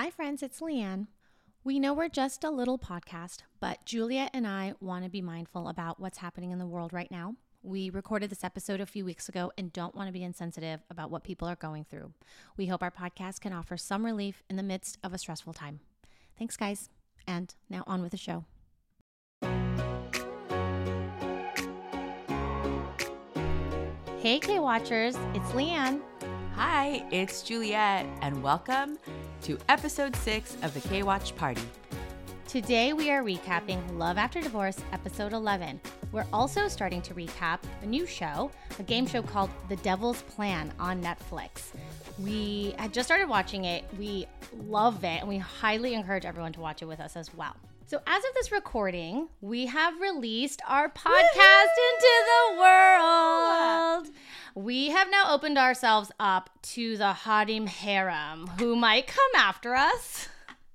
Hi, friends, it's Leanne. We know we're just a little podcast, but Juliet and I want to be mindful about what's happening in the world right now. We recorded this episode a few weeks ago and don't want to be insensitive about what people are going through. We hope our podcast can offer some relief in the midst of a stressful time. Thanks, guys. And now on with the show. Hey, K Watchers, it's Leanne. Hi, it's Juliet, and welcome to episode six of the K Watch Party. Today we are recapping Love After Divorce, episode 11. We're also starting to recap a new show, a game show called The Devil's Plan on Netflix. We had just started watching it. We love it, and we highly encourage everyone to watch it with us as well. So, as of this recording, we have released our podcast into the world. We have now opened ourselves up to the Harim harem who might come after us.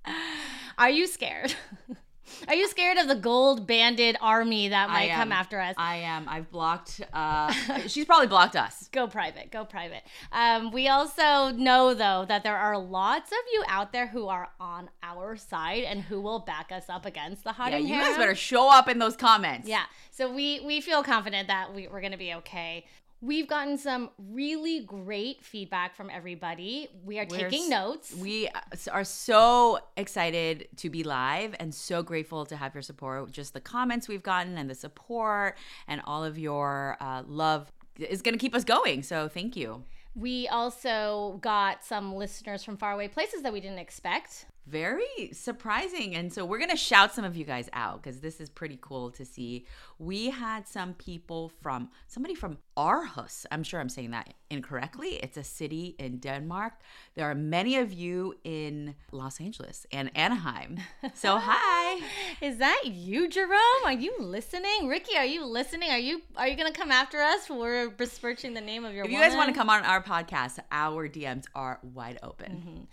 Are you scared? Are you scared of the gold banded army that might come after us? I am. I've blocked. Uh, she's probably blocked us. Go private. Go private. Um, we also know, though, that there are lots of you out there who are on our side and who will back us up against the Harim Yeah, you guys better show up in those comments. Yeah. So we we feel confident that we, we're going to be okay. We've gotten some really great feedback from everybody. We are We're taking notes. We are so excited to be live and so grateful to have your support. Just the comments we've gotten and the support and all of your uh, love is going to keep us going. So thank you. We also got some listeners from faraway places that we didn't expect. Very surprising. And so we're going to shout some of you guys out because this is pretty cool to see. We had some people from somebody from Aarhus. I'm sure I'm saying that incorrectly. It's a city in Denmark. There are many of you in Los Angeles and Anaheim. So hi. Is that you, Jerome? Are you listening? Ricky, are you listening? Are you are you gonna come after us We're besmirching the name of your If you guys want to come on our podcast, our DMs are wide open. Mm-hmm.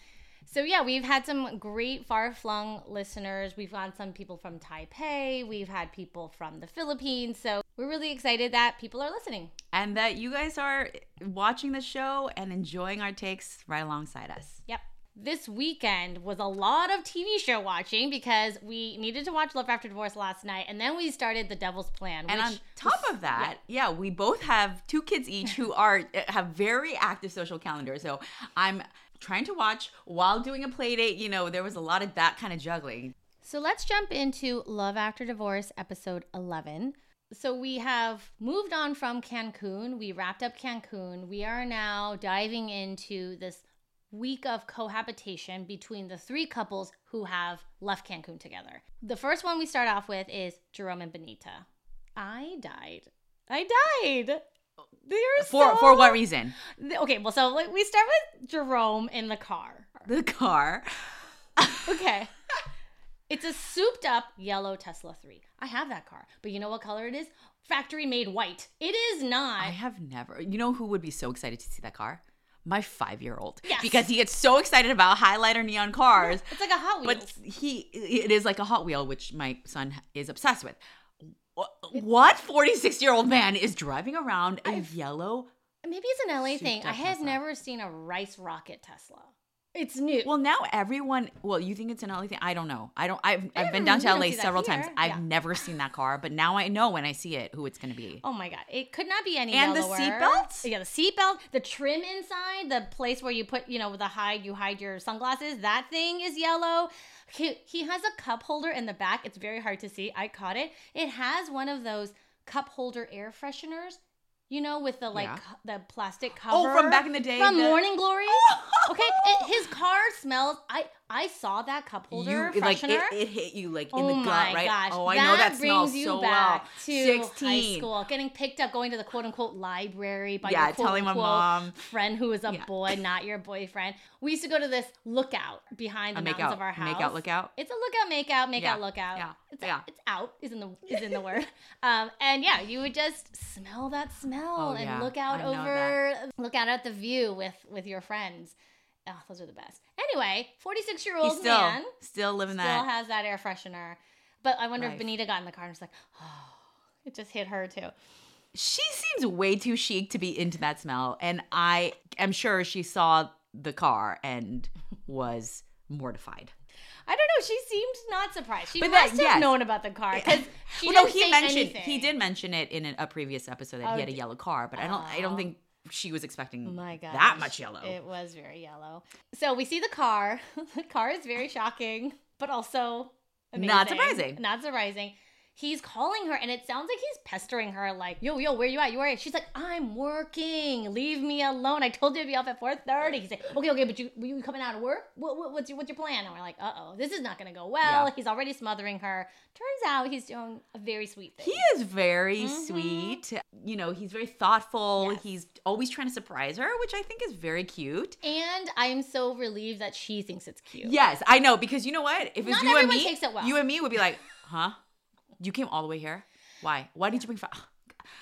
So yeah, we've had some great far-flung listeners. We've got some people from Taipei. We've had people from the Philippines. So we're really excited that people are listening. And that you guys are watching the show and enjoying our takes right alongside us. Yep. This weekend was a lot of TV show watching because we needed to watch Love After Divorce last night, and then we started The Devil's Plan. And on top of that, yeah. we both have two kids each who are have very active social calendars. So I'm trying to watch while doing a play date. You know, there was a lot of that kind of juggling. So let's jump into Love After Divorce, episode 11. So we have moved on from Cancun. We wrapped up Cancun. We are now diving into this week of cohabitation between the three couples who have left Cancun together. The first one we start off with is Jerome and Benita. I died. I died. For so- for what reason? Okay, well, so like, we start with Jerome in the car. The car. Okay. It's a souped up yellow Tesla 3. I have that car. But you know what color it is? Factory made white. It is not. I have never. You know who would be so excited to see that car? My five year old. Yes. Because he gets so excited about highlighter neon cars. it's like a Hot Wheels. But he, it is like a Hot Wheel, which my son is obsessed with. Wh- What 46 year old man is driving around a yellow? Maybe it's an LA thing. I have Tesla. never seen a rice rocket Tesla. It's new. Well, now everyone. Well, you think it's an LA thing? I don't know. I don't. I've, I've been down to LA several times. I've Yeah. never seen that car, but now I know when I see it who it's going to be. Oh my god! It could not be any And the yellower. seatbelts? Yeah, the seatbelt, the trim inside, the place where you put, you know, with the hide, you hide your sunglasses. That thing is yellow. He, he has a cup holder in the back. It's very hard to see. I caught it. It has one of those cup holder air fresheners. You know, with the like Yeah. co- the plastic cover. Oh, from back in the day, From the- Morning Glory. okay, it, his car smells. I I saw that cup holder You like freshener. it, it hit you like in oh the gut, right? gosh! Oh, I know that brings smells you so back well. to high school, getting picked up, going to the quote unquote library by Yeah, your quote telling my mom. friend who is a Yeah. boy, not your boyfriend. We used to go to this lookout behind the A mountains makeout, of our house. makeout, lookout. It's a lookout, make out, make Yeah, out, lookout. yeah, It's, yeah. it's out is in the is in the word. Um, and yeah, you would just smell that smell Oh, and yeah, look out I over, look out at the view with with your friends. Oh, those are the best. Anyway, 46 year old still man still living still that. Still has that air freshener. But I wonder if Benita got in the car and was like, oh, it just hit her too. she seems way too chic to be into that smell, and I am sure she saw the car and was mortified. I don't know. She seemed not surprised. She But must that- have yes. known about the car because she well, no, he mentioned anything. he did mention it in a previous episode that Oh, he had a oh, yellow car, but I don't I don't Oh. think she was expecting Oh my god, that much yellow. It was very yellow. So we see the car. the car is very shocking, but also amazing. Not surprising. Not surprising. He's calling her, and it sounds like he's pestering her, like, "Yo, yo, where you at? You where?" She's like, "I'm working. Leave me alone. I told you to be off at 4:30." He's like, "Okay, okay, but you were you coming out of work? What, what, what's your what's your plan?" And we're like, "Uh oh, this is not gonna go well." Yeah. He's already smothering her. Turns out he's doing a very sweet thing. He is very Mhm. sweet. You know, he's very thoughtful. Yes. He's always trying to surprise her, which I think is very cute. and I'm so relieved that she thinks it's cute. Yes, I know because you know what? If it's Not you and me, well. you and me would be like, "Huh? You came all the way here? Why? Why did you bring flowers?"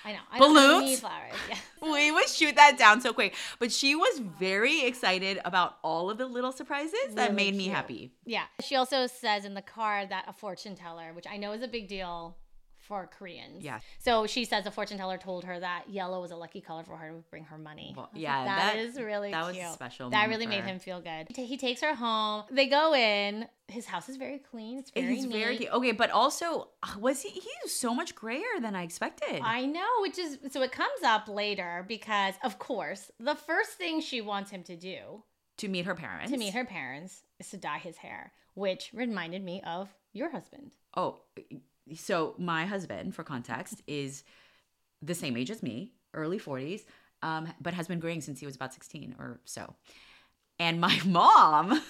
I know. I Balloons? flowers. Yeah. we would shoot that down so quick. But she was very excited about all of the little surprises that Really made me happy. Yeah. She also says in the car that a fortune teller, which I know is a big deal for Koreans. Yeah. So she says a fortune teller told her that yellow was a lucky color for her to bring her money. Well, yeah, that- that is really that was a special That really made her. him feel good. He ta- He takes her home. They go in. His house is very clean. It's very He's neat. very cute. Okay, but also uh, was he he's so much grayer than I expected. I know, which is so it comes up later because, of course, the first thing she wants him to do to meet her parents. to meet her parents is to dye his hair, which reminded me of your husband. Oh, so my husband, for context, is the same age as me, early 40s, um, but has been graying since he was about 16 or so. And my mom,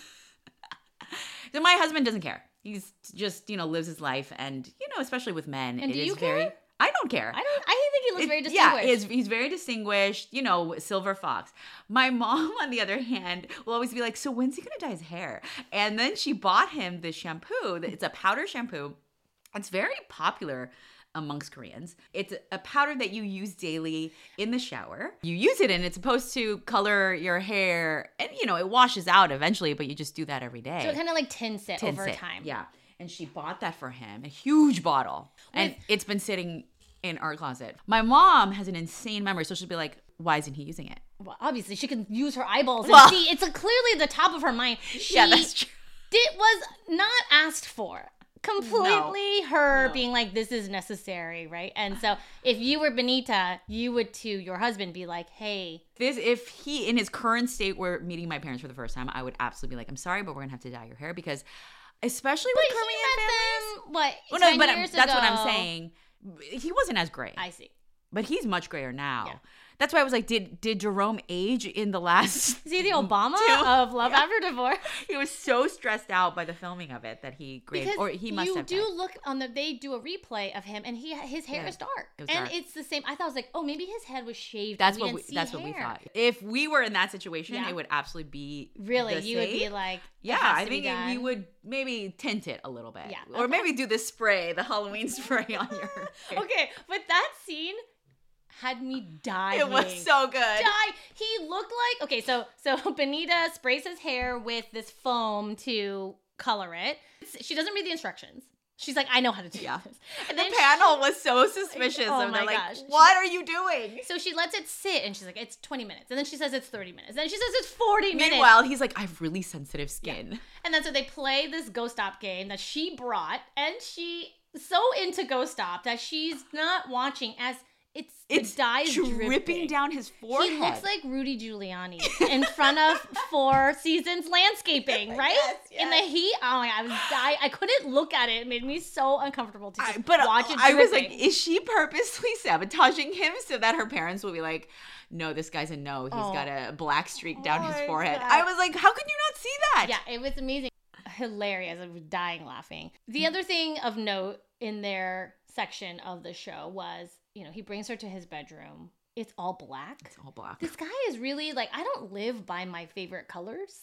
so my husband doesn't care. He's just, you know, lives his life. And, you know, especially with men, And it do is you very, care? I don't care. I don't. I think he looks It- very Yeah, distinguished. he's, he's very distinguished, you know, silver fox. My mom, on the other hand, will always be like, So when's he gonna dye his hair? And then she bought him this shampoo. It's a powder shampoo. It's very popular amongst Koreans. It's a powder that you use daily in the shower. You use it and it's supposed to color your hair and you know, it washes out eventually, but you just do that every day. so it kind of like tints it Tints over it. time. Yeah. And she bought that for him, a huge bottle. And it's been sitting in our closet. My mom has an insane memory, so she'll be like, why isn't he using it? Well, obviously she can use her eyeballs and Well- see. It's clearly the top of her mind. She yeah, that's true. did was not asked for. Completely her No. being like, "This is necessary," right? And so, if you were Benita, you would to your husband be like, "Hey, This if he in his current state were meeting my parents for the first time, I would absolutely be like, I'm sorry, but we're gonna have to dye your hair because especially with but Korean he met families. them what? Well, no, but that's what. I'm saying. He wasn't as gray, I see. but he's much grayer now. Yeah. That's why I was like, did did Jerome age in the last? Is he the Obama Two. of Love Yeah. After Divorce? he was so stressed out by the filming of it that he Because or he must have. you have. do died. look on the they do a replay of him and he his hair Yeah, is dark it and dark. it's the same. I thought I was like, oh, maybe his head was shaved. That's what we, that's what we thought. If we were in that situation, Yeah. it would absolutely be Really, you would be like, Yeah, I think we would maybe tint it a little bit. Yeah, Or okay. maybe do the spray, the Halloween spray on your hair. Okay, but that scene had me dying. It was so good. die. He looked like okay. So so Benita sprays his hair with this foam to color it. She doesn't read the instructions. She's like, I know how to do Yeah. this. And The panel was so suspicious. Oh and they're my like, gosh. what are you doing? So she lets it sit and she's like, it's 20 minutes. And then she says it's 30 minutes. And then she says it's 40 minutes. Meanwhile, he's like, I have really sensitive skin. And then so they play this Go-Stop game that she brought, and she so into Go-Stop that she's not watching as it's It's the dye is dripping dripping down his forehead. He looks like Rudy Giuliani in front of Four Seasons landscaping, right? Yes, In the heat. Oh my god, I was dying. I couldn't look at it. It made me so uncomfortable to just I, but watch it. I was like, is she purposely sabotaging him so that her parents will be like, no, this guy's a no. He's Oh. got a black streak down Oh his forehead. God. I was like, how could you not see that? Yeah, it was amazing. Hilarious. I was dying laughing. The mm. other thing of note in their section of the show was, you know, he brings her to his bedroom. It's all black. It's all black. This guy is really like, I don't live by my favorite colors.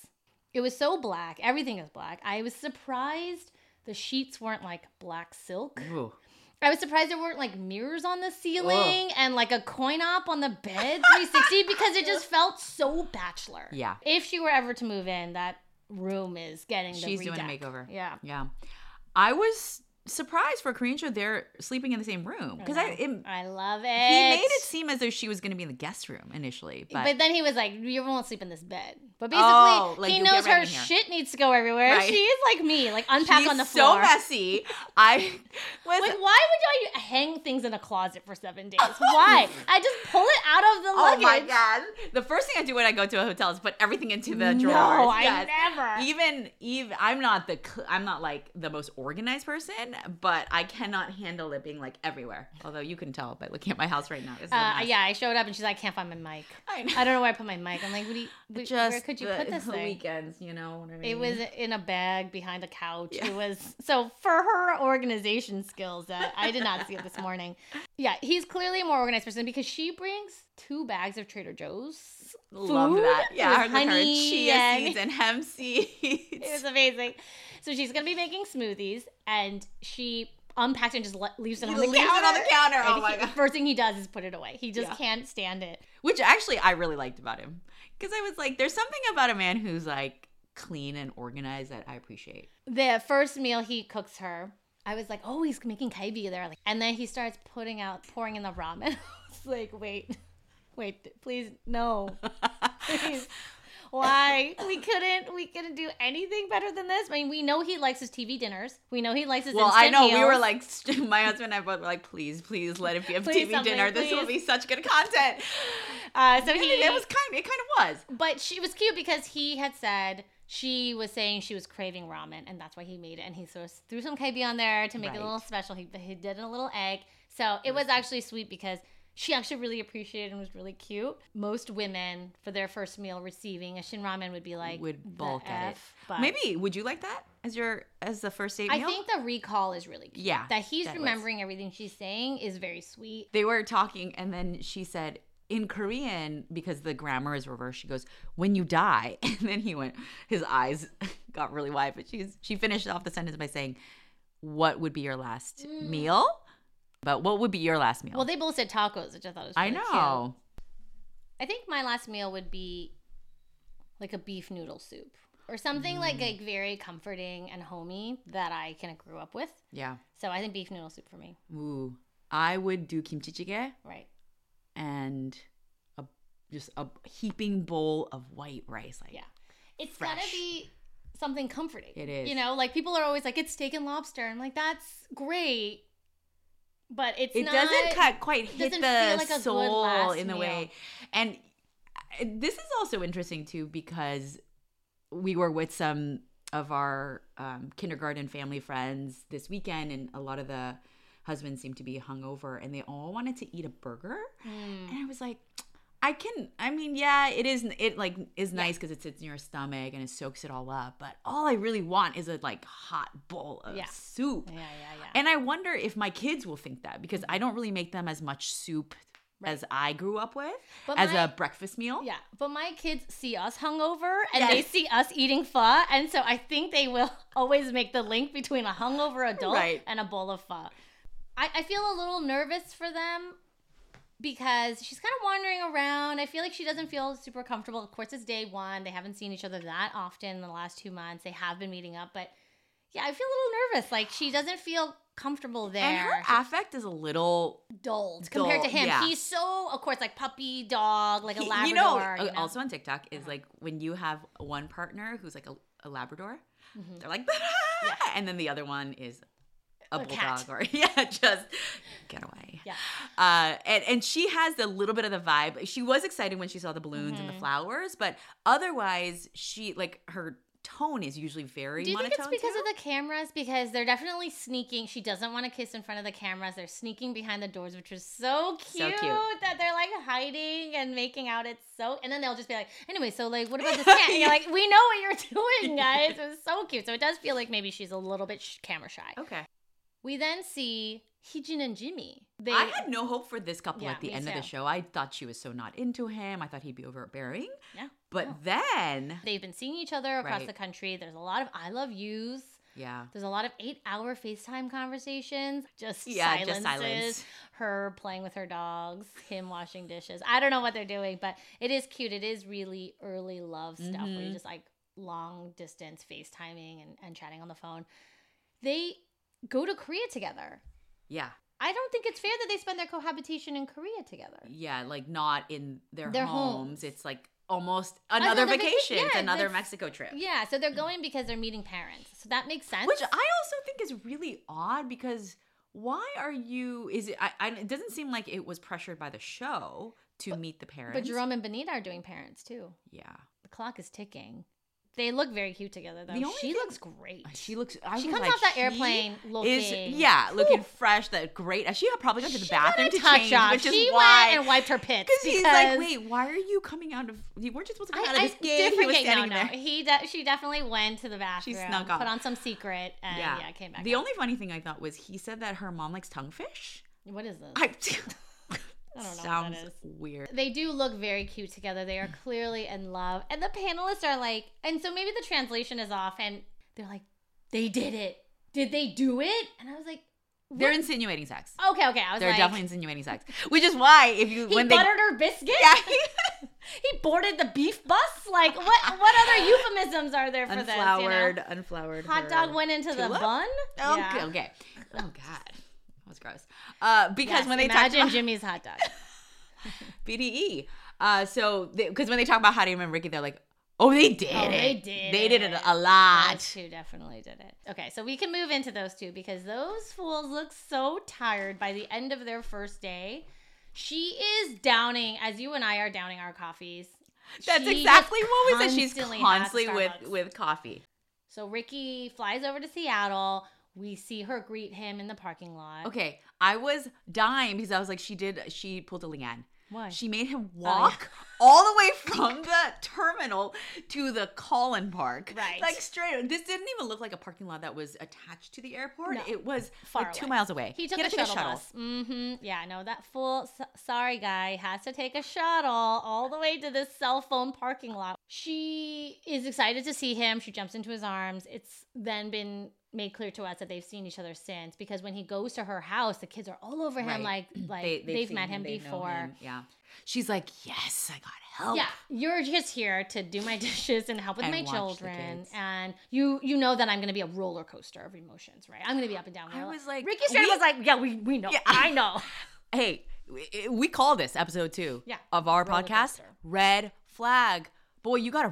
It was so black. Everything is black. I was surprised the sheets weren't like black silk. Ooh. I was surprised there weren't like mirrors on the ceiling and like a coin op on the bed 360 because it just felt so bachelor. Yeah. If she were ever to move in, that room is getting the She's doing a makeover. Yeah. Yeah. I was surprised for a Korean show they're sleeping in the same room because I, it, I love it. he made it seem as though she was going to be in the guest room initially, but, But, then he was like, "You won't sleep in this bed." But basically, Oh, like, he knows right her shit needs to go everywhere. Right. She is like me, like unpack she's on the floor. so messy. I was Like, why would you hang things in a closet for seven days? Why? I just pull it out of the luggage. Oh my god! The first thing I do when I go to a hotel is put everything into the drawers. No, I Yes. never. Even even I'm not the I'm not like the most organized person, but I cannot handle it being like everywhere. Although you can tell by looking at my house right now. Uh, yeah, I showed up and she's like, I can't find my mic. I know. I don't know where I put my mic. I'm like, what do you, Just where could you the, put this the thing? weekends, you know what I mean? It was in a bag behind the couch. Yeah. It was so for her organization skills that I did not see it this morning. Yeah, he's clearly a more organized person because she brings two bags of Trader Joe's. love food that. Yeah, her, with her honey chia and- seeds and hemp seeds. It was amazing. So she's gonna be making smoothies, and she unpacks it and just le- leaves it on the leaves it counter. on the counter. And Oh my he- God. First thing he does is put it away. He just Yeah. can't stand it. Which actually I really liked about him. Because I was like, there's something about a man who's like clean and organized that I appreciate. The first meal he cooks her, I was like, oh, he's making kaibi there. Like, and then he starts putting out, pouring in the ramen. it's like, wait, wait, please, no, please. Why we couldn't we couldn't do anything better than this? I mean, we know he likes his TV dinners. We know he likes his. Well, I know we were like, my husband and I both were like, please, please let it be a TV dinner. This will be such good content. Uh, so And he it was kind of, it kind of was. But she was cute because he had said she was saying she was craving ramen, and that's why he made it. And he sort of threw some kaibi on there to make it a little special. He, he did a little egg, so it was actually sweet because she actually really appreciated it and was really cute. Most women, for their first meal receiving a shin ramen, would be like Would "The bulk at it. F?" But Maybe would you like that as your as the first date I meal? think the recall is really cute. Yeah, that he's that was. remembering everything she's saying is very sweet. they were talking, and then she said in Korean because the grammar is reversed. She goes, "When you die," and then he went. His eyes got really wide, but she's she finished off the sentence by saying, "What would be your last mm. meal?" But what would be your last meal? Well, they both said tacos, which I thought was I really cute. know. I think my last meal would be like a beef noodle soup or something Mm. like like very comforting and homey that I kind of grew up with. Yeah. So I think beef noodle soup for me. Ooh. I would do kimchi jjigae Right. and a just a heaping bowl of white rice. Like, Yeah. It's gotta be something comforting. It is. You know, like people are always like, it's steak and lobster. I'm like, that's great. But it's it not doesn't cut quite hit the like soul in the meal. way. And uh, this is also interesting too because we were with some of our um, kindergarten family friends this weekend, and a lot of the husbands seemed to be hungover, and they all wanted to eat a burger. Mm. And I was like, I can. I mean, yeah, it is. It like is nice because it sits in your stomach and it soaks it all up. But all I really want is a like hot bowl of Yeah. soup. Yeah, yeah, yeah. And I wonder if my kids will think that because I mm-hmm. don't really make them as much soup as I grew up with But as my- a breakfast meal. Yeah, but my kids see us hungover and they see us eating pho, and so I think they will always make the link between a hungover adult Right. and a bowl of pho. I, I feel a little nervous for them because she's kind of wandering around. I feel like she doesn't feel super comfortable. Of course, it's day one. They haven't seen each other that often in the last two months. They have been meeting up, but yeah, I feel a little nervous. Like she doesn't feel comfortable there. And her affect is a little. dulled compared to him. yeah. He's so, of course, like puppy dog, like a Labrador. you know, you uh, know? also on TikTok is like when you have one partner who's like a, a Labrador, Mhm. they're like, Yeah. and then the other one is a, A cat. bulldog or yeah, just get away. Yeah. Uh, and and she has a little bit of the vibe. She was excited when she saw the balloons and the Mhm. flowers, but otherwise, she like her tone is usually very Do you think it's because too. of the cameras? Because they're definitely sneaking. She doesn't want to kiss in front of the cameras. They're sneaking behind the doors, which is so cute, cute. that they're like hiding and making out. It's so, and then they'll just be like, anyway, so like, what about this cat? And you're like, we know what you're doing, guys. It was so cute. So it does feel like maybe she's a little bit sh- camera shy. okay. We then see Hee Jin and Jimi. They, I had no hope for this couple Yeah, at the end of the show. I thought she was so not into him. I thought he'd be overbearing. Yeah. But No. then, They've been seeing each other across Right. the country. There's a lot of I love yous. yeah. There's a lot of eight hour FaceTime conversations. Just Yeah, silences. just silence. Her playing with her dogs, him washing dishes. I don't know what they're doing, but it is cute. It is really early love stuff where you mm-hmm. just like long distance FaceTiming and, and chatting on the phone. They go to Korea together. Yeah. I don't think it's fair that they spend their cohabitation in Korea together. Yeah, like not in their, Their homes. homes. It's like almost another, Another vacation. it's yeah, another Mexico trip. Yeah, so they're going because they're meeting parents. So that makes sense. Which I also think is really odd because why are you? Is it? I, I, it doesn't seem like it was pressured by the show to meet the parents. but Jerome and Benita are doing parents too. yeah, The clock is ticking. They look very cute together though. She thing- looks great. she looks. I She comes like, off that airplane looking Is yeah, looking fresh. That great. She probably gone to the She bathroom to change, off. which is she why. went and wiped her pits because he's like, wait, why are you coming out of? You weren't just supposed to come I, out of I this gate. He was gate. No, standing no. there. He de- she definitely went to the bathroom. She snuck off. Put on some secret and yeah, came back. The out. only funny thing I thought was he said that her mom likes tongue fish. what is this? I, I don't know what Sounds that is. weird. They do look very cute together. They are clearly in love. And the panelists are like, and so maybe the translation is off and they're like, they did it. Did they do it? And I was like, They're insinuating sex. okay, okay. I was They're like, definitely insinuating sex, which is why if you he when they buttered her biscuit. yeah he boarded the beef bus. Like what? What other euphemisms are there for this? unfloured You know? unfloured Hot dog went into the bun. Okay, Yeah. okay. Oh god, was gross. Uh, because Yes, when they imagine talk about Jimi's hot dog. BDE, uh, so because when they talk about Harim and Ricky, they're like, oh, they did Oh, it. they did They did it it. a lot. Those two definitely did it. Okay, so we can move into those two because those fools look so tired by the end of their first day. She is downing, as you and I are downing our coffees. That's She exactly what we said. She's constantly with with coffee. So Ricky flies over to Seattle. We see her greet him in the parking lot. Okay, I was dying because I was like, she did. She pulled a Leanne. Why? She made him yeah. walk all the way from the terminal to the Collin Park. Right. Like straight. This didn't even look like a parking lot that was attached to the airport. No. It was Far like two miles away. He took had a to shuttle, bus. Mm-hmm. Yeah, no, that fool, s- sorry guy, has to take a shuttle all the way to this cell phone parking lot. She is excited to see him. She jumps into his arms. It's then been made clear to us that they've seen each other since because when he goes to her house, the kids are all over him Right. like like They- have seen met him, they before. him. Yeah. She's like, yes, I got help. Yeah, you're just here to do my dishes and help with And my children, and you you know that I'm going to be a roller coaster of emotions, right? I'm going to be up and down. I was like, Ricky straight we- was like, yeah, we we know, Yeah. I know. Hey, we, call this episode two Yeah. of our Roller podcast coaster. Red Flag. Boy, you got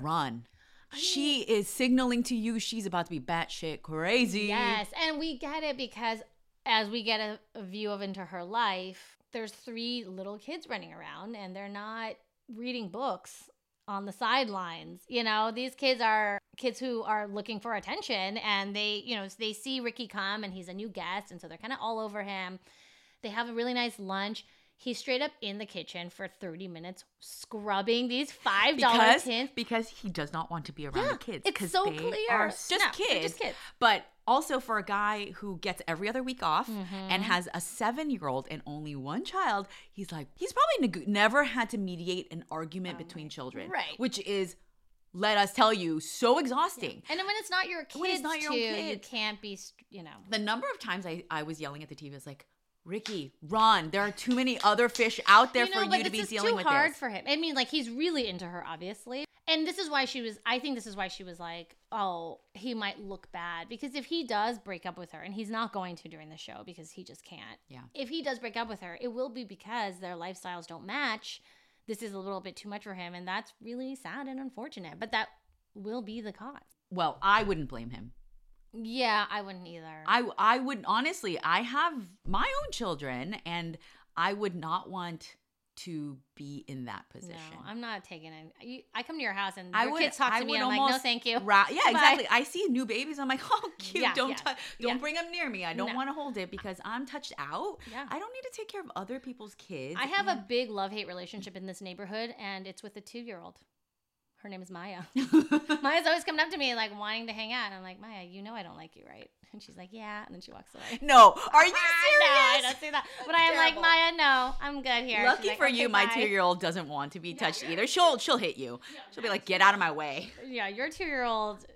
run. She is signaling to you she's about to be batshit crazy. Yes, and we get it because as we get a, a view of into her life, there's three little kids running around and they're not reading books on the sidelines. You know, these kids are kids who are looking for attention and they, you know, they see Ricky come and he's a new guest and so they're kind of all over him. They have a really nice lunch. He's straight up in the kitchen for 30 minutes scrubbing these $5 because tins. because he does not want to be around Yeah, the kids. It's so they clear. Are just No, kids. just kids. But also for a guy who gets every other week off Mm-hmm. and has a seven-year-old and only one child, he's like he's probably neg- never had to mediate an argument between children, Oh Right. Which is, let us tell you, so exhausting. And when it's not your kids, When it's not your too, own you can't be, you know. The number of times I, I was yelling at the TV is like, Ricky, Ron, There are too many other fish out there you know, for you to it's be dealing too with hard this. for him. I mean, like he's really into her, obviously, and this is why she was. I think this is why she was like, "Oh, he might look bad," because if he does break up with her, and he's not going to during the show because he just can't. Yeah. If he does break up with her, it will be because their lifestyles don't match. This is a little bit too much for him, and that's really sad and unfortunate. But that will be the cause. well, I wouldn't blame him. Yeah, I wouldn't either. I I would honestly, I have my own children, and I would not want to be in that position. No, I'm not taking it. I come to your house and I your would- kids talk I to me, and I'm like, no, thank you. Ra- yeah, Bye. exactly. I see new babies. I'm like, oh, cute. Yeah, don't yeah, don't bring them near me. I don't No. want to hold it because I'm touched out. Yeah. I don't need to take care of other people's kids. I have a big love hate relationship in this neighborhood, and it's with a two year old. Her name is Maya. Maya's always coming up to me like wanting to hang out. And I'm like, Maya, you know I don't like you, right? And she's like, yeah. And then she walks away. no, are you serious? no, I don't say that. But I'm like. Maya, no, I'm good here. Lucky like, for "Okay, you, my bye." two year old doesn't want to be touched either. She'll she'll hit you. She'll be like, get out of my way. Yeah, your two year old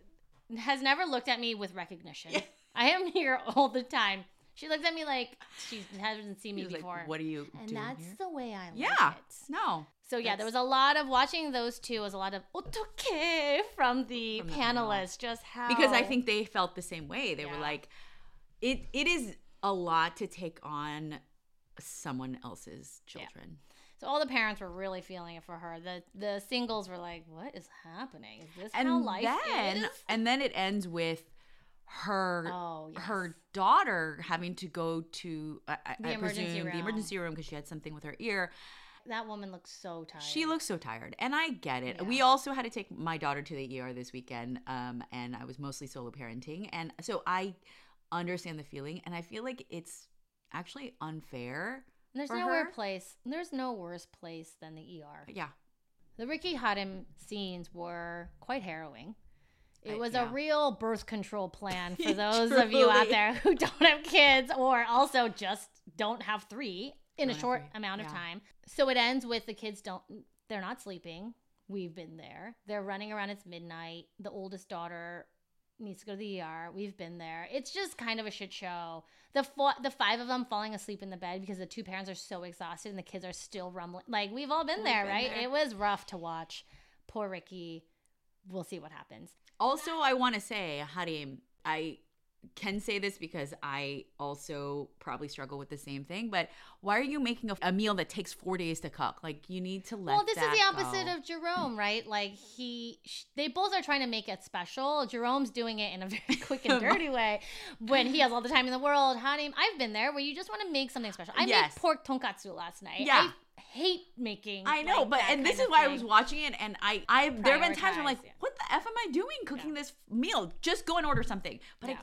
has never looked at me with recognition. I am here all the time. She looks at me like she hasn't seen me before. like, what are you and that's here? the way I like Yeah. it. No. So yeah, there was a lot of watching those two was a lot of otoke from the From the panelists. Just how because I think they felt the same way. They Yeah. were like, it it is a lot to take on someone else's children. So all the parents were really feeling it for her. The the singles were like, "What is happening? Is this And how life then is?" and then it ends with her Oh, yes. her daughter having to go to I, The I emergency presume room. the emergency room because she had something with her ear. That woman looks so tired. She looks so tired, and I get it. Yeah. We also had to take my daughter to the ER this weekend, um, and I was mostly solo parenting, and so I understand the feeling, and I feel like it's actually unfair. And there's nowhere her. place. There's no worse place than the ER. Yeah, The Ricky Harim scenes were quite harrowing. It I- was yeah. a real birth control plan for those of you out there who don't have kids or also just don't have three in Don't a short three, amount of time. So it ends with the kids don't they're not sleeping. We've been there. They're running around it's midnight. The oldest daughter needs to go to the ER. We've been there. It's just kind of a shit show. The four, the five of them falling asleep in the bed because the two parents are so exhausted and the kids are still rumbling. Like we've all been We've there, been right? there. It was rough to watch. Poor Ricky. We'll see what happens. Also, I want to say, Harim, I can say this because I also probably struggle with the same thing. But why are you making a, a meal that takes four days to cook? Like you need to let. well, this is the opposite go. of Jerome, right? Like he, sh- they both are trying to make it special. Jerome's doing it in a very quick and dirty way when he has all the time in the world. Honey, I've been there where you just want to make something special. I Yes. made pork tonkatsu last night. Yeah. I hate making. I know, like, but and this is why I was watching it, and I, I, there have been times where I'm like, yeah. what the f am I doing cooking this meal? Just go and order something. But I,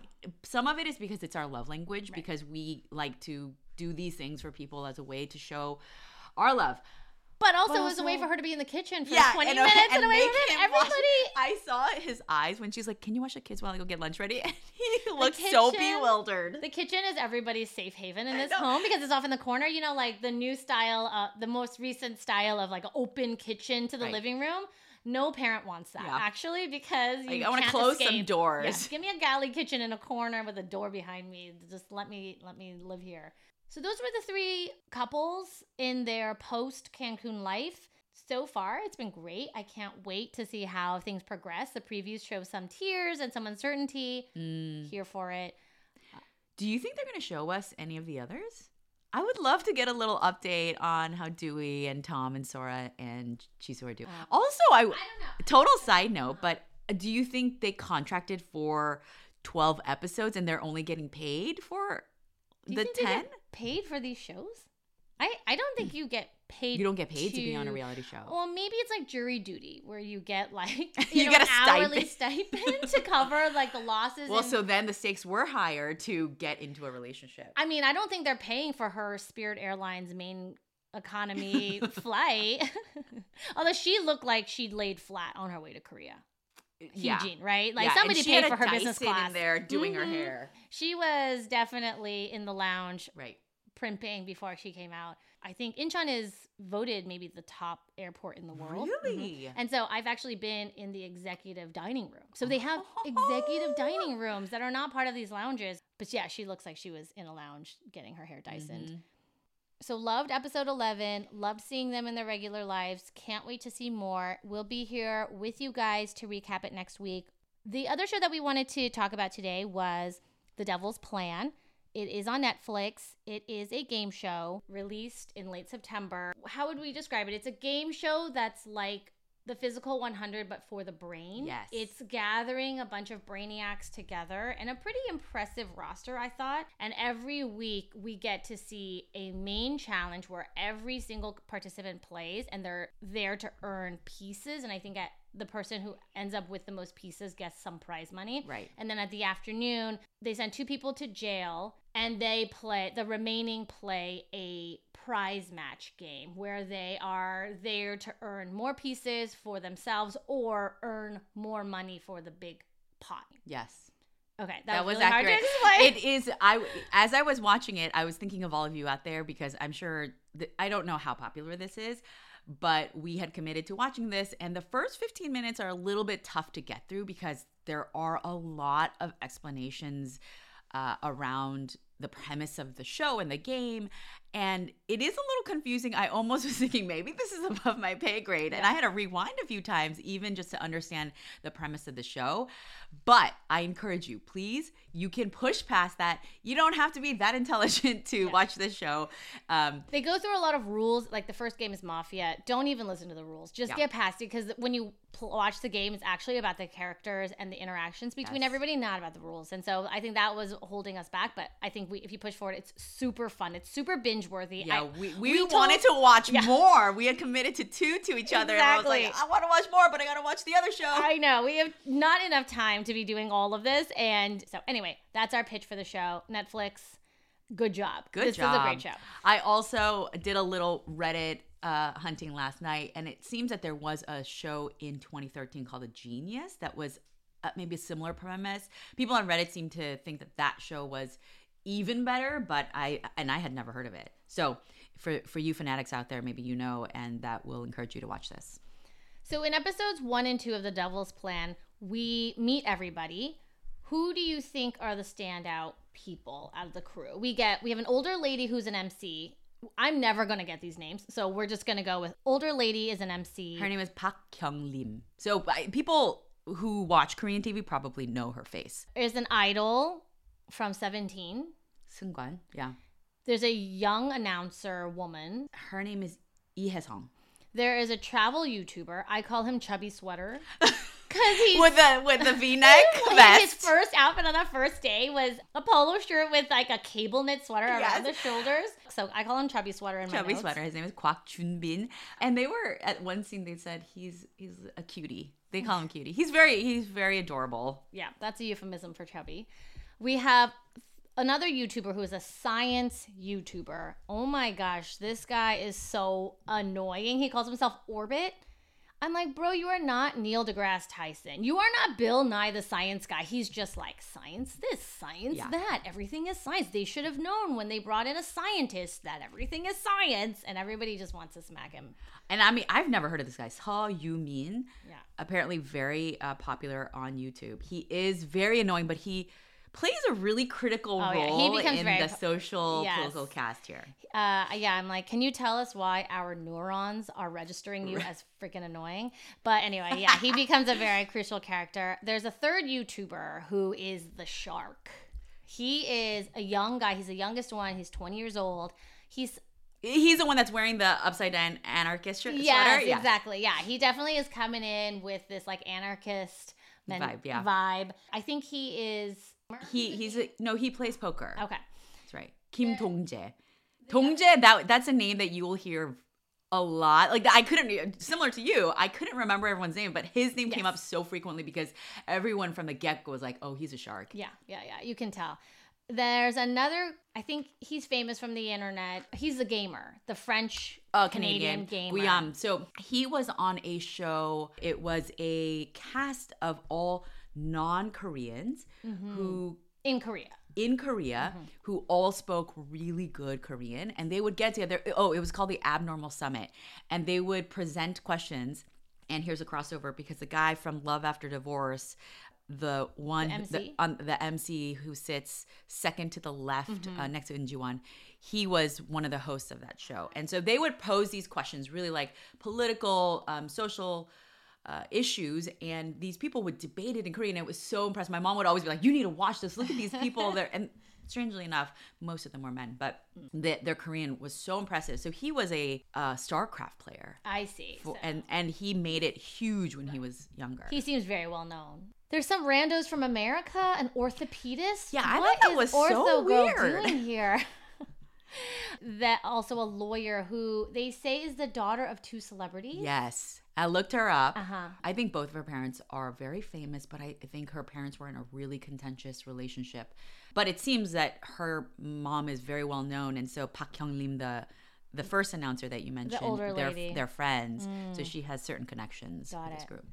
some of it is because it's our love language, because we like to do these things for people as a way to show our love. But also, But it was a way for her to be in the kitchen for Yeah, 20 and, minutes and and away from him watch- Everybody. I saw his eyes when she's like, "Can you watch the kids while I go get lunch ready?" And he looked so bewildered. The kitchen is everybody's safe haven in this home because it's off in the corner. You know, like the new style, uh, the most recent style of like open kitchen to the Right. living room. No parent wants that Yeah. actually because you Like, I wanna can't close some doors. Yeah, give me a galley kitchen in a corner with a door behind me. Just let me let me live here. So those were the three couples in their post Cancun life. So far, it's been great. I can't wait to see how things progress. The previews show some tears and some uncertainty. Mm. Here for it. Do you think they're going to show us any of the others? I would love to get a little update on how Dewey and Tom and Sora and Chisu are doing. Uh, also, I I don't know. total side note, but do you think they contracted for 12 episodes and they're only getting paid for the 10? Paid for these shows? I I don't think you get paid. You don't get paid to, be on a reality show. Well, maybe it's like jury duty where you get like You you, know, get an a hourly stipend to cover like the losses. well, in- so then the stakes were higher to get into a relationship. I mean, I don't think they're paying for her Spirit Airlines main economy flight. Although she looked like she'd laid flat on her way to Korea. Yeah. Hee Jin, right? Like Yeah, somebody paid for her business Dyson class. in there doing her Mhm. hair. She was definitely in the lounge Right. primping before she came out. I think Incheon is voted maybe the top airport in the world. Mhm. Really? And so I've actually been in the executive dining room. So they have executive dining rooms that are not part of these lounges. But yeah, she looks like she was in a lounge getting her hair Dysoned. Mhm. So loved episode 11. Loved seeing them in their regular lives. Can't wait to see more. We'll be here with you guys to recap it next week. The other show that we wanted to talk about today was The Devil's Plan. It is on Netflix. It is a game show released in late September. How would we describe it? It's a game show that's like the physical 100 but for the brain. Yes. It's gathering a bunch of brainiacs together and a pretty impressive roster, I thought. And every week we get to see a main challenge where every single participant plays and they're there to earn pieces. And I think at the person who ends up with the most pieces gets some prize money. Right. And then at the afternoon, they send two people to jail and they play, the remaining play a prize match game where they are there to earn more pieces for themselves or earn more money for the big pot. Yes. Okay, that, That, was really hard to accurate. It is. I as I was watching it, I was thinking of all of you out there because I'm sure I don't know how popular this is, but we had committed to watching this, and the first 15 minutes are a little bit tough to get through because there are a lot of explanations uh, around the premise of the show and the game, And it is a little confusing. I almost was thinking maybe this is above my pay grade. And I had to rewind a few times, even just to understand the premise of the show. But I encourage you, please, you can push past that. You don't have to be that intelligent to watch this show. Um, They go through a lot of rules. Like the first game is Mafia. Don't even listen to the rules. Just Yeah. get past it because when you pl- watch the game, it's actually about the characters and the interactions between Yes. everybody, not about the rules. And so I think that was holding us back. But I think we, if you push forward, it's super fun. It's super binge worthy. yeah, I- we, we, we told- wanted to watch Yeah. more. We had committed to two to each other. And I was like, Exactly. I want to watch more, but I got to watch the other show. I know we have not enough time to be doing all of this, and so anyway, that's our pitch for the show. Netflix, good job. Good this job. is a great show. I also did a little Reddit uh, hunting last night, and it seems that there was a show in 2013 called A Genius that was uh, maybe a similar premise. People on Reddit seem to think that that show was even better, but I and I had never heard of it. So for for you fanatics out there, maybe you know, and that will encourage you to watch this. So in episodes one and two of The Devil's Plan, we meet everybody. Who do you think are the standout people out of the crew? We get we have an older lady who's an MC. I'm never gonna get these names, so we're just gonna go with older lady is an MC. Her name is Park Kyung Lim. So I, people who watch Korean TV probably know her face. Is an idol from 17. Seungkwan, yeah. There's a young announcer woman. Her name is Lee Hae-sung. There is a travel YouTuber. I call him Chubby Sweater because he's with the with the V-neck Like, His first outfit on that first day was a polo shirt with like a cable knit sweater around the shoulders. So I call him Chubby Sweater in chubby sweater. His name is Kwak Junbin, and they were at one scene. They said he's he's a cutie. They call him cutie. He's very he's very adorable. Yeah, that's a euphemism for chubby. We have another YouTuber who is a science YouTuber. Oh my gosh, this guy is so annoying. He calls himself Orbit. I'm like, bro, you are not Neil deGrasse Tyson. You are not Bill Nye the science guy. He's just like, science this, science Yeah. that. Everything is science. They should have known when they brought in a scientist that everything is science. And everybody just wants to smack him. And I mean, I've never heard of this guy. Seo Yu-min. Yeah. Apparently very uh, popular on YouTube. He is very annoying, but he plays a really critical Oh, yeah. Role becomes in the po- social Yes. political cast here. Uh, yeah, I'm like, can you tell us why our neurons are registering you as freaking annoying? But anyway, yeah, he becomes a very crucial character. There's a third YouTuber who is the shark. He is a young guy. He's the youngest one. He's 20 years old. He's He's the one that's wearing the upside down anarchist shirt, yes, sweater. Yeah. exactly. Yeah, he definitely is coming in with this like anarchist men- Vibe, yeah. vibe. I think he is. He he's a, no, he plays poker. Okay. That's right. Kim Dongjae. Dongjae, that that's a name that you will hear a lot. Like I couldn't similar to you, I couldn't remember everyone's name, but his name came up so frequently because everyone from the get-go was like, "Oh, he's a shark." Yeah, yeah, yeah. You can tell. There's another. I think he's famous from the internet. He's a gamer, the French uh, Canadian, Canadian, gamer. Guillaume. So he was on a show. It was a cast of all non-Koreans Mm-hmm. who in Korea. in Korea Mm-hmm. who all spoke really good Korean and they would get together. Oh, it was called the Abnormal Summit. And they would present questions. And here's a crossover because the guy from Love After Divorce, the one, The MC? on the MC who sits second to the left Mm-hmm. uh, next to Injuan, he was one of the hosts of that show. And so they would pose these questions, really like political, um, social uh, issues, and these people would debate it in Korean. It was so impressive. My mom would always be like, "You need to watch this. Look at these people." There and strangely enough, most of them were men, but the, their Korean was so impressive. So he was a uh, StarCraft player, I see. for- So and and he made it huge when he was younger. he seems very well known. There's some randos from America, an orthopedist. Yeah, I What thought that was so Ortho Girl weird. doing here? that also a lawyer who they say is the daughter of two celebrities. yes, I looked her up. Uh-huh. I think both of her parents are very famous, but I think her parents were in a really contentious relationship. But it seems that her mom is very well known, and so Park Kyung Lim, the the first announcer that you mentioned, older they're, lady. Mm. they're friends, so she has certain connections Got with this it. group.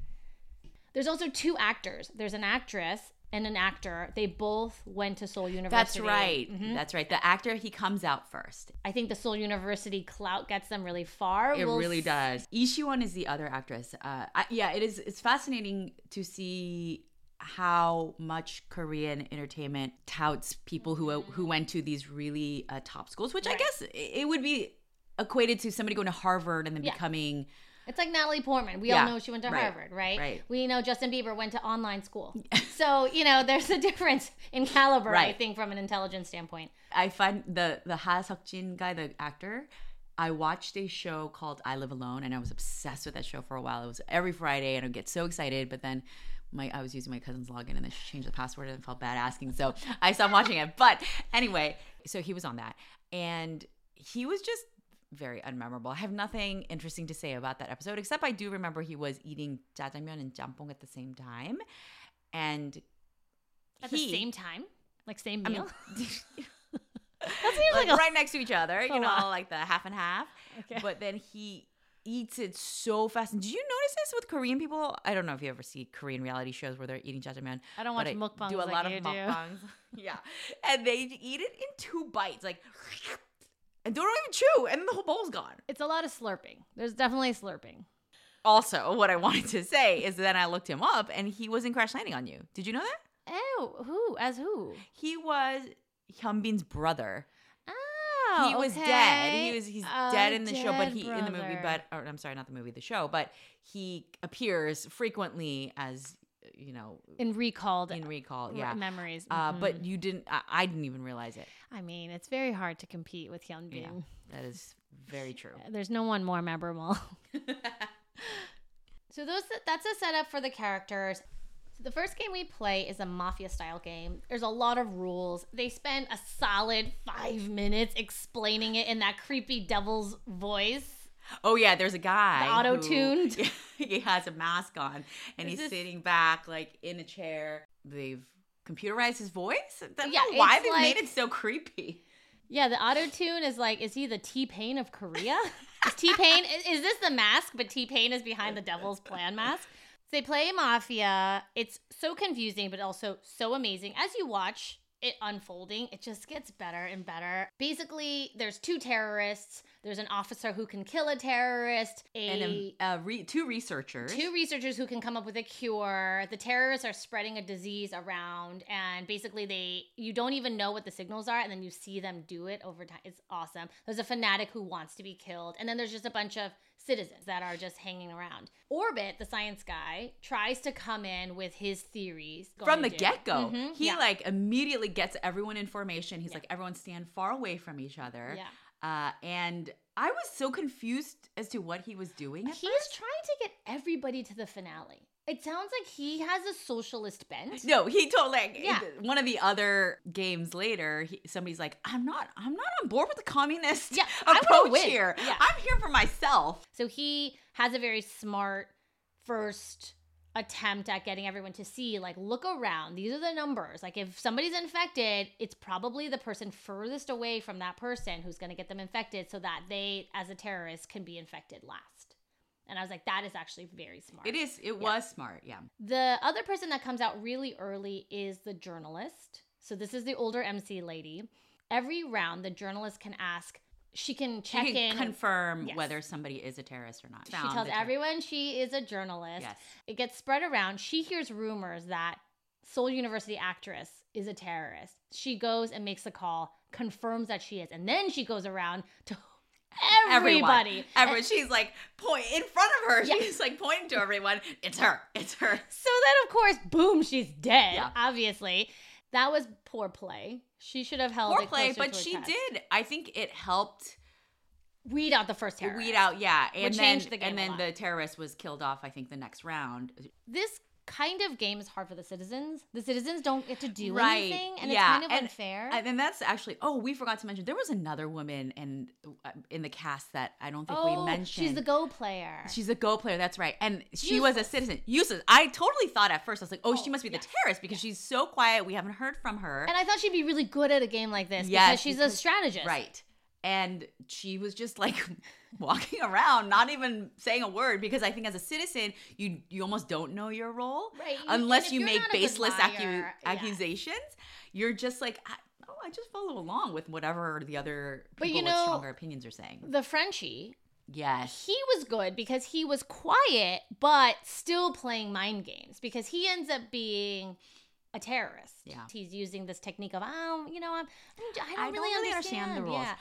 There's also two actors. There's an actress and an actor. They both went to Seoul University. That's right. Mm-hmm. That's right. The actor he comes out first. I think the Seoul University clout gets them really far. It We'll really s- does. Lee Si-won is the other actress. Uh, I, yeah, it is. It's fascinating to see how much Korean entertainment touts people who who went to these really uh, top schools, which I guess it would be equated to somebody going to Harvard and then Yeah. becoming It's like Natalie Portman. We Yeah, all know she went to right, Harvard, right? right. We know Justin Bieber went to online school. so, you know, there's a difference in caliber, I think, from an intelligence standpoint. I find the the Ha Seok-jin guy, the actor. I watched a show called I Live Alone, and I was obsessed with that show for a while. It was every Friday, and I'd get so excited. But then my I was using my cousin's login, and then she changed the password, and felt bad asking, so I stopped watching it. But anyway, so he was on that, and he was just very unmemorable. I have nothing interesting to say about that episode, except I do remember he was eating jjajangmyeon and jjamppong at the same time, and At he- the same time? Like same I mean, meal? that seems like like, right next to each other, you know, lot. like the half and half. Okay. But then he eats it so fast. And did you notice this with Korean people? I don't know if you ever see Korean reality shows where they're eating jjajangmyeon. I don't watch mukbangs Do a like lot of mukbangs. yeah, and they eat it in two bites, like, and don't even chew, and the whole bowl's gone. It's a lot of slurping. There's definitely slurping. Also, what I wanted to say is then I looked him up, and he was in Crash Landing on You. Did you know that? Oh, who? As who? He was Hyun Bin's brother. Oh, he was okay. dead. He was he's Oh, dead in the show, but dead he in the movie, but or I'm sorry, not the movie, the show, but he appears frequently as you know in recalled in Recall. Yeah. memories. Uh, Mhm. but you didn't. I, I didn't even realize it. I mean, it's very hard to compete with Hyun Yeah, Bin. that is very true. There's no one more memorable. so those that's a setup for the characters. So the first game we play is a mafia style game. There's a lot of rules. They spend a solid five minutes explaining it in that creepy devil's voice. Oh yeah, there's a guy The auto-tuned? he has a mask on and Is he's this- sitting back like in a chair. They've computerized his voice. Don't Yeah, why it's they made it so creepy. Yeah, the auto tune is like, is he the T Pain of Korea? is T Pain, is this the mask, but T Pain is behind the devil's plan mask? So they play Mafia. It's so confusing, but also so amazing. As you watch it unfolding, it just gets better and better. Basically, there's two terrorists. There's an officer who can kill a terrorist, a And um, uh, re- two researchers. two researchers who can come up with a cure the terrorists are spreading a disease around and basically they you don't even know what the signals are and then you see them do it over time it's awesome there's a fanatic who wants to be killed and then there's just a bunch of citizens that are just hanging around orbit the science guy tries to come in with his theories from the going to do- get go. Mhm, He yeah. like immediately gets everyone in formation. He's Yeah. like, everyone stand far away from each other. yeah Uh, and I was so confused as to what he was doing. At he's first. trying to get everybody to the finale it sounds like he has a socialist bent No, he told like Yeah. one of the other games later. He, somebody's like, "I'm not, I'm not on board with the communist Yeah, approach here. Yeah. I'm here for myself." So he has a very smart first attempt at getting everyone to see like look around these are the numbers like if somebody's infected it's probably the person furthest away from that person who's going to get them infected so that they as a terrorist can be infected last and i was like that is actually very smart It is. It was smart. Yeah. the other person that comes out really early is the journalist. So this is the older MC lady. Every round, the journalist can ask. She can check she can in. confirm Yes. whether somebody is a terrorist or not. she tells everyone she is a journalist. Yes. It gets spread around. She hears rumors that Seoul University actress is a terrorist. She goes and makes a call, confirms that she is, and then she goes around to everybody. Everyone. She's like point in front of her. Yeah. She's like pointing to everyone. It's her. It's her. So then, of course, boom, she's dead. Yeah. Obviously, that was poor play. She should have held Poor play, but she chest. did. I think it helped weed out the first terrorist. weed out. Yeah, and then the and then the terrorist was killed off. I think the next round. This kind of game is hard for the citizens. The citizens don't get to do Right, anything, and yeah, it's kind of and- unfair. And then that's actually oh we forgot to mention there was another woman in uh, in the cast that I don't think oh, we mentioned. she's the Go player. She's a Go player, that's right. And she was a citizen. Useless. I totally thought at first, I was like, oh, Oh, she must be the terrorist because she's so quiet. We haven't heard from her. and I thought she'd be really good at a game like this Yes, because she's a strategist. Right. And she was just like walking around, not even saying a word, because I think as a citizen, you you almost don't know your role Right. Unless you make not a good baseless accu- liar, yeah. accusations. You're just like, I, oh, I just follow along with whatever the other But people you with know, stronger opinions are saying. The Frenchie, Yes. he was good because he was quiet but still playing mind games because he ends up being a terrorist. Yeah. He's using this technique of, oh, you know, I'm I don't I don't really, really understand. understand the rules. Yeah.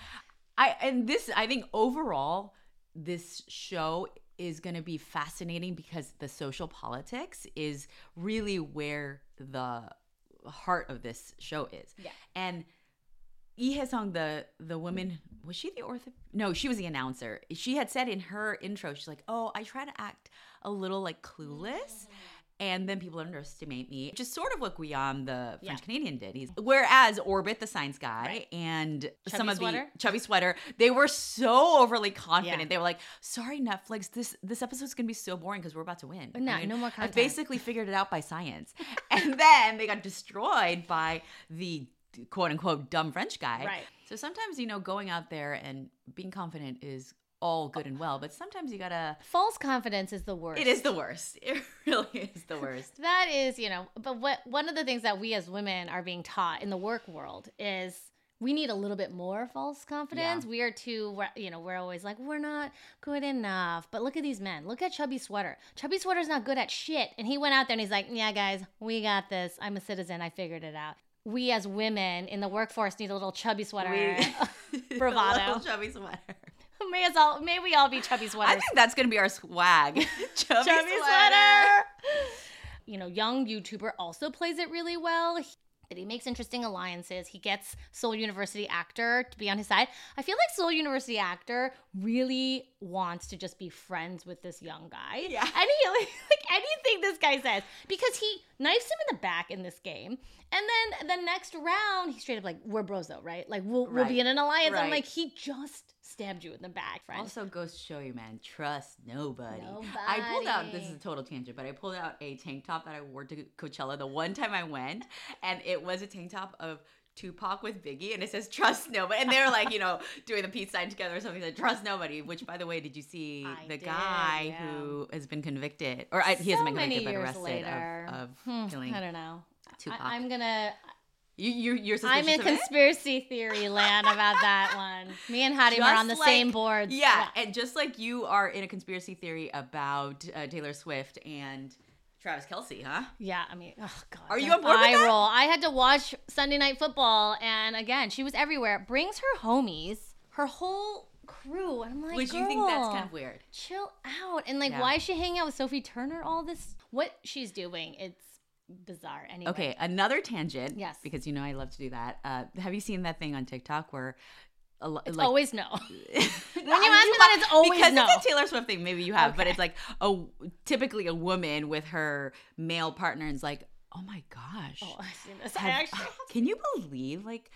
I and this I think overall this show is going to be fascinating because the social politics is really where the heart of this show is. Yeah. And Lee Hye-sung, the the woman, was she the ortho? No, she was the announcer. She had said in her intro, she's like, "Oh, I try to act a little like clueless." And then people underestimate me, which is sort of what Guillaume, the. French Canadian, did. He's whereas Orbit, the science guy, Right. and some of Sweater? the chubby sweater, they were so overly confident. Yeah. They were like, "Sorry, Netflix, this this episode's gonna be so boring because we're about to win." No, I mean, no more I content. basically figured it out by science, and then they got destroyed by the quote unquote dumb French guy. Right. So sometimes you know going out there and being confident is all good and well, but sometimes you gotta. False confidence is the worst. It is the worst. It really is the worst. That is, you know, but what one of the things that we as women are being taught in the work world is we need a little bit more false confidence. We are too, you know, we're always like, we're not good enough. But look at these men. Look at Chubby Sweater. Chubby Sweater's not good at shit. And he went out there and he's like, yeah, guys, we got this. I'm a citizen. I figured it out. We as women in the workforce need a little chubby sweater We- bravado. Little chubby sweater. may as all, may we all be chubby sweaters. I think that's gonna be our swag. chubby, chubby sweater. sweater. You know, young YouTuber also plays it really well. He, that he makes interesting alliances. He gets Seoul University actor to be on his side. I feel like Seoul University actor really wants to just be friends with this young guy. Yeah. And he like anything this guy says because he knifes him in the back in this game. And then the next round, he's straight up like, "We're bros though, right? Like we'll we'll be in an alliance." I'm like, he just stabbed you in the back, friend. Also goes to show you, man, trust nobody. I pulled out this is a total tangent, but I pulled out a tank top that I wore to Coachella the one time I went, and it was a tank top of Tupac with Biggie, and it says "Trust Nobody," and they're like, you know, doing the peace sign together or something. That "Trust Nobody," which, by the way, did you see I the did, guy yeah. who has been convicted, or I, he hasn't So been many convicted, but arrested later. of, of Hmm, killing I don't know. Tupac? I, am gonna. you, you, you're I'm in of it? conspiracy theory land about that one. Me and Harim are on the Just same like- boards. Yeah, and just like you are in a conspiracy theory about uh, Taylor Swift and Travis Kelce, huh? Yeah, I mean, oh god. Are you don't on board with that? roll. I had to watch Sunday Night Football, and again, she was everywhere. Brings her homies, her whole crew, and I'm like, Which you think that's kind of weird. chill out. And like, Yeah. why is she hanging out with Sophie Turner? All this, what she's doing, it's bizarre. Anyway, Okay, another tangent. Yes. Because you know I love to do that. Uh, have you seen that thing on TikTok where a lo- it's like always no. when you ask me that, it's always because no. it's a Taylor Swift thing. Maybe you have, but it's like a typically a woman with her male partner and it's like, oh my gosh, Oh, I've seen this. I Have- actually. can you believe like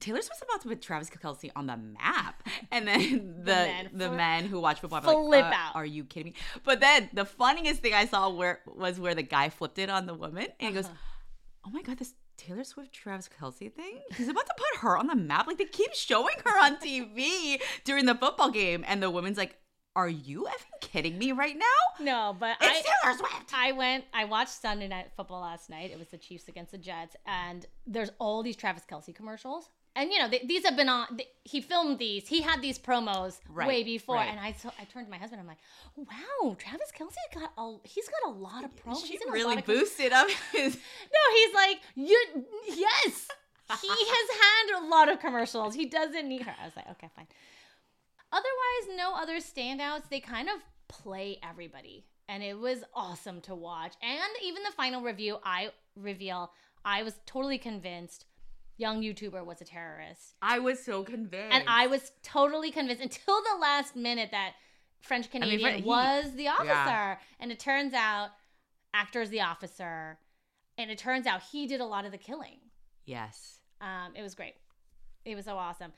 Taylor Swift's about to put Travis Kelce on the map, and then the men the men who watch football are flip like, uh, out. Are you kidding me? But then the funniest thing I saw where was where the guy flipped it on the woman, and he goes, Uh-huh. "Oh my god, this Taylor Swift Travis Kelce thing? He's about to put her on the map. Like they keep showing her on TV during the football game, and the woman's like." Are you effing kidding me right now? No, but It's I, Taylor Swift. I went. I watched Sunday Night Football last night. It was the Chiefs against the Jets, and there's all these Travis Kelce commercials. And you know they, these have been on. th he filmed these. He had these promos way before. right. And I saw, I turned to my husband. I'm like, wow, Travis Kelce got a. He's got a lot of promos. She He's in a really lot of com- boosted up his. No, he's like you. Yes, he has had a lot of commercials. He doesn't need her. I was like, okay, fine. Otherwise, no other standouts. They kind of play everybody, and it was awesome to watch. And even the final review, I reveal, I was totally convinced young YouTuber was a terrorist, I was so convinced, and I was totally convinced until the last minute that French Canadian Fre- he- was the officer, yeah. and it turns out actor's the officer, and it turns out he did a lot of the killing. yes. Um, it was great. It was so awesome.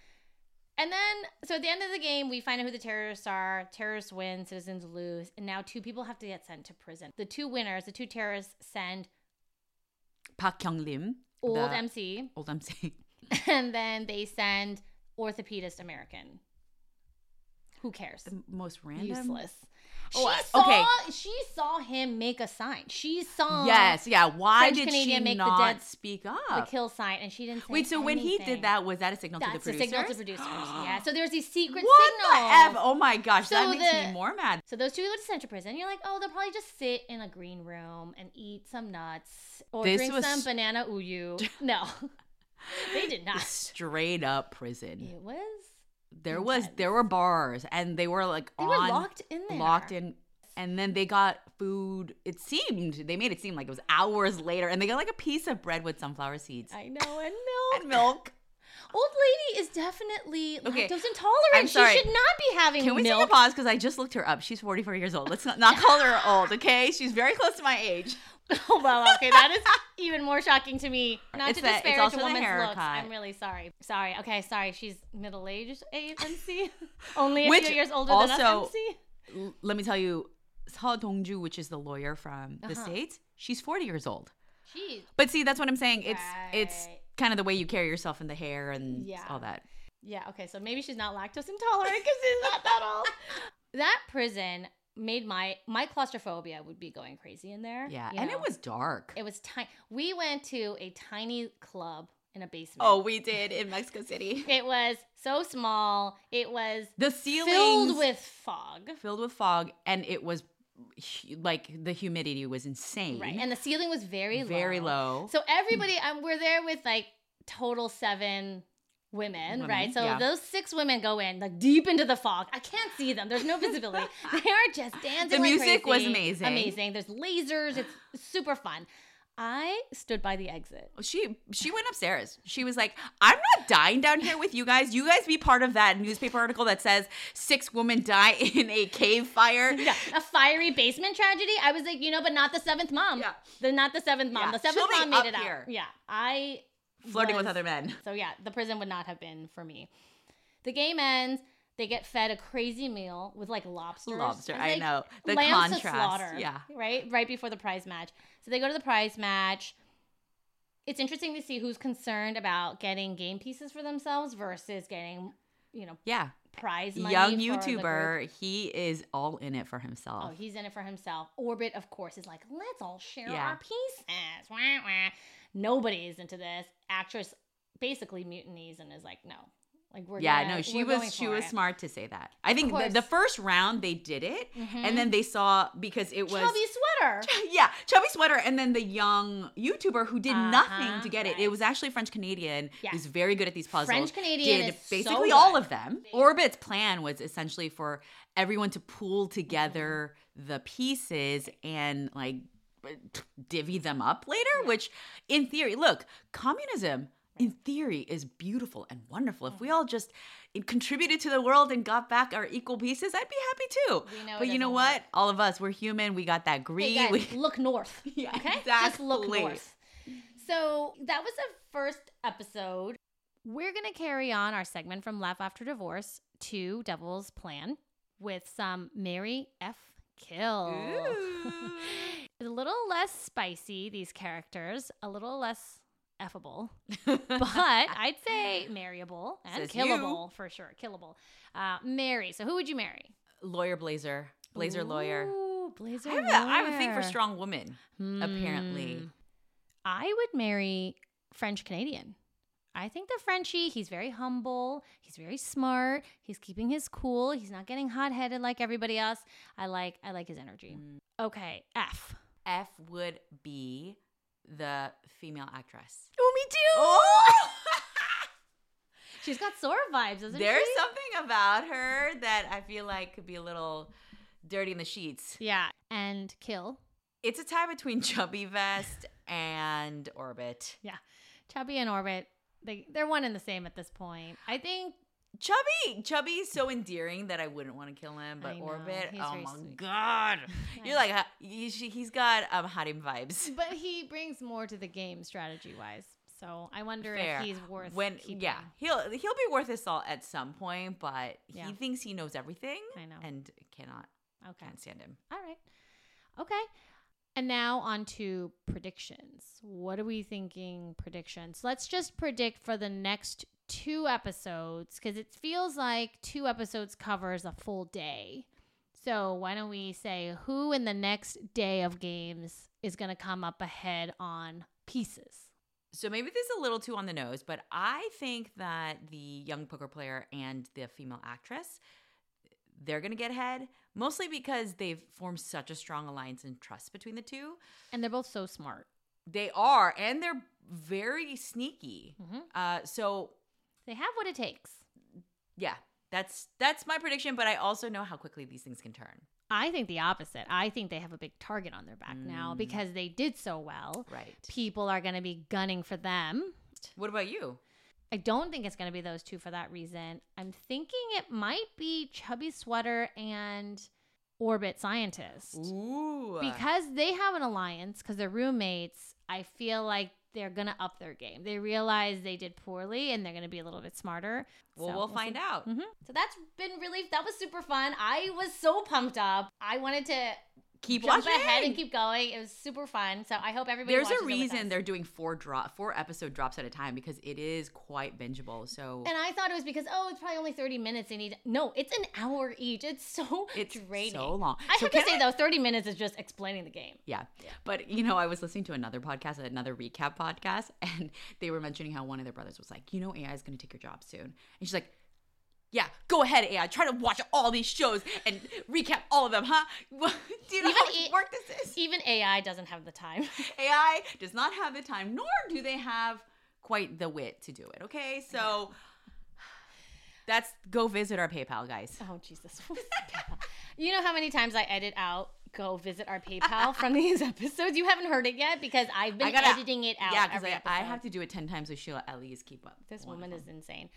And then, so at the end of the game, we find out who the terrorists are. Terrorists win, citizens lose, and now two people have to get sent to prison. The two winners, the two terrorists, send Park Kyung Lim, old the- MC, old MC. and then they send orthopedist American. Who cares? the most random. Useless. Oh, she Oh, saw okay. she saw him make a sign. She saw Yes, yeah. Why French did Canadian she make the dead- speak up? the kill sign and she didn't Wait, so when he did that, was that a signal that's to the the a signal to producers. yeah. So there's these secret What signals. the f? Oh my gosh, that makes the- me more mad. So those two go to central prison. You're like, oh, they'll probably just sit in a green room and eat some nuts or This drink was- some banana uyu. No, they did not. Straight up prison. It was. There was there were bars and they were like They on were locked in there. locked in and then they got food. It seemed they made it seem like it was hours later and they got like a piece of bread with sunflower seeds I know, and milk. and milk. Old lady is definitely Okay, lactose intolerant. I'm sorry. She should not be having Can we milk. take a pause? Because I just looked her up. She's 44 years old. Let's not, not call her old, okay? She's very close to my age. Oh well, okay, that is even more shocking to me. Not It's to it's disparage also a the woman's looks. I'm really sorry. Sorry. Okay, sorry. She's middle aged ANC. Only a Which few years older than us also- MC. Let me tell you, Seo Dongju, which is the lawyer from the Uh-huh. States, she's 40 years old. Jeez. But see, that's what I'm saying. It's it's kind of the way you carry yourself in the hair and Yeah. all that. Yeah, okay, so maybe she's not lactose intolerant because she's not that old. That prison made my my claustrophobia would be going crazy in there. Yeah, and know? it was dark. it was tiny. We went to a tiny club in a basement. oh, we did in Mexico City. it was so small. It was The ceiling filled with fog. filled with fog, and it was like the humidity was insane. Right, and the ceiling was very low. very low. So everybody, um, we're there with like total seven women, Women, right? So yeah. those six women go in like deep into the fog. I can't see them. There's no visibility. they are just dancing. The like music was amazing. Amazing. There's lasers. It's super fun. I stood by the exit. Oh, she she went upstairs. She was like, "I'm not dying down here with you guys. You guys be part of that newspaper article that says six women die in a cave fire." Yeah, a fiery basement tragedy. I was like, you know, but not the seventh mom. Yeah. the not the seventh mom. Yeah, The seventh she'll be mom made it here. out. Yeah, I Flirting with other men. So yeah, the prison would not have been for me. The game ends. They get fed a crazy meal with like lobsters. Lobster, It's I know. The contrast, slaughter, yeah. Right, right before the prize match. So they go to the prize match. It's interesting to see who's concerned about getting game pieces for themselves versus getting, you know, Yeah. prize money. Young for the group. YouTuber, he is all in it for himself. Oh, he's in it for himself. Orbit, of course, is like, let's all share Yeah. our pieces. Wah, wah. Nobody is into this. Actress basically mutinies and is like, no. Like we're yeah, gonna- no, she was she was it. smart to say that. I think the, the first round they did it, Mhm. and then they saw because it was Chubby sweater. yeah, chubby sweater, and then the young YouTuber who did nothing Uh-huh, to get it. right. It was actually French Canadian. Yeah. He's very good at these puzzles. French Canadian did is so basically all of them. Orbit's plan was essentially for everyone to pool together Mm-hmm. the pieces and like divvy them up later. Which, in theory, look, communism. In theory, is beautiful and wonderful. If Mm-hmm. we all just contributed to the world and got back our equal pieces, I'd be happy too. We know it but you know what? work. All of us, we're human. We got that Hey greed. guys, we, look north. Yeah, okay? Just look north. So that was the first episode. We're gonna carry on our segment from Love After Divorce to Devil's Plan with some Marry F. Kill. A little less spicy, these characters, a little less effable, but I'd say marryable and Says you. killable for sure. Killable. Uh, Marry. So who would you marry? lawyer Blazer, Blazer lawyer. Ooh, Blazer I have, a, I have a thing for strong women. apparently. Hmm. I would marry French Canadian. I think the Frenchie, he's very humble. He's very smart. He's keeping his cool. He's not getting hot headed like everybody else. I like I like his energy. Mm. Okay, F. F would be the female actress. Oh, me too. Oh! She's got Sora vibes, doesn't There's she? something about her that I feel like could be a little dirty in the sheets. Yeah, and kill. It's a tie between Chubby Vest and Orbit. Yeah. Chubby and Orbit. They they're one and the same at this point. I think Chubby, Chubby is so endearing that I wouldn't want to kill him. But know, Orbit, oh my sweet. god, you're like he's got um Harim vibes. but he brings more to the game strategy wise. So I wonder Fair. if he's worth when keeping. yeah he'll he'll be worth his salt at some point but Yeah. he thinks he knows everything I know. and cannot Okay. can't stand him All right. Okay. And now on to predictions. What are we thinking predictions? Let's just predict for the next two episodes because it feels like two episodes covers a full day. So why don't we say who in the next day of games is going to come up ahead on pieces? So maybe this is a little too on the nose, but I think that the young poker player and the female actress, they're going to get ahead, mostly because they've formed such a strong alliance and trust between the two. And they're both so smart. They are, and they're very sneaky. Mhm. Uh, so They have what it takes. yeah, that's that's my prediction. But I also know how quickly these things can turn. I think the opposite. I think they have a big target on their back now Mm. because they did so well. Right. People are going to be gunning for them. What about you? I don't think it's going to be those two for that reason. I'm thinking it might be Chubby Sweater and Orbit Scientist. Ooh. Because they have an alliance, because they're roommates, I feel like they're to up their game. They realize they did poorly and they're to be a little bit smarter. well, So we'll see. find out. Mhm. So that's been really, that was super fun. I was so pumped up. I wanted to Keep jump watching. ahead and keep going. It was super fun. So I hope everybody There's a reason they're doing four drop four episode drops at a time because it is quite bingeable. So And I thought it was because oh, it's probably only thirty minutes. They need no, it's an hour each. It's so it's draining. so long. I so have to say I- though, thirty minutes is just explaining the game. Yeah. Yeah. But you know, I was listening to another podcast, another recap podcast, and they were mentioning how one of their brothers was like, you know, AI is gonna take your job soon. And she's like, Yeah, go ahead, AI. Try to watch all these shows and recap all of them, huh? Do you know how Even E- work this is? Even AI doesn't have the time. AI does not have the time, nor do they have quite the wit to do it. Okay, so that's go visit our PayPal, guys. oh Jesus! you know how many times I edit out go visit our PayPal from these episodes? You haven't heard it yet because I've been gotta- editing it out. Yeah, because I, I have to do it ten times so she'll at least keep up. This woman is insane.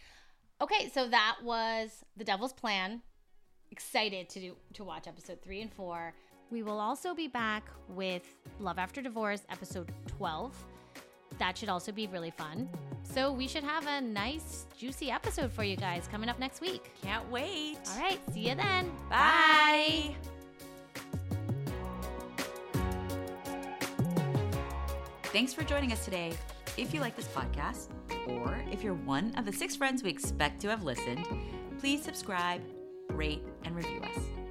Okay, so that was the Devil's Plan. Excited to do to watch episode three and four. We will also be back with Love After Divorce, episode twelve. That should also be really fun. So we should have a nice, juicy episode for you guys coming up next week. Can't wait. All right, see you then. Bye. Thanks for joining us today. If you like this podcast, or if you're one of the six friends we expect to have listened, please subscribe, rate, and review us.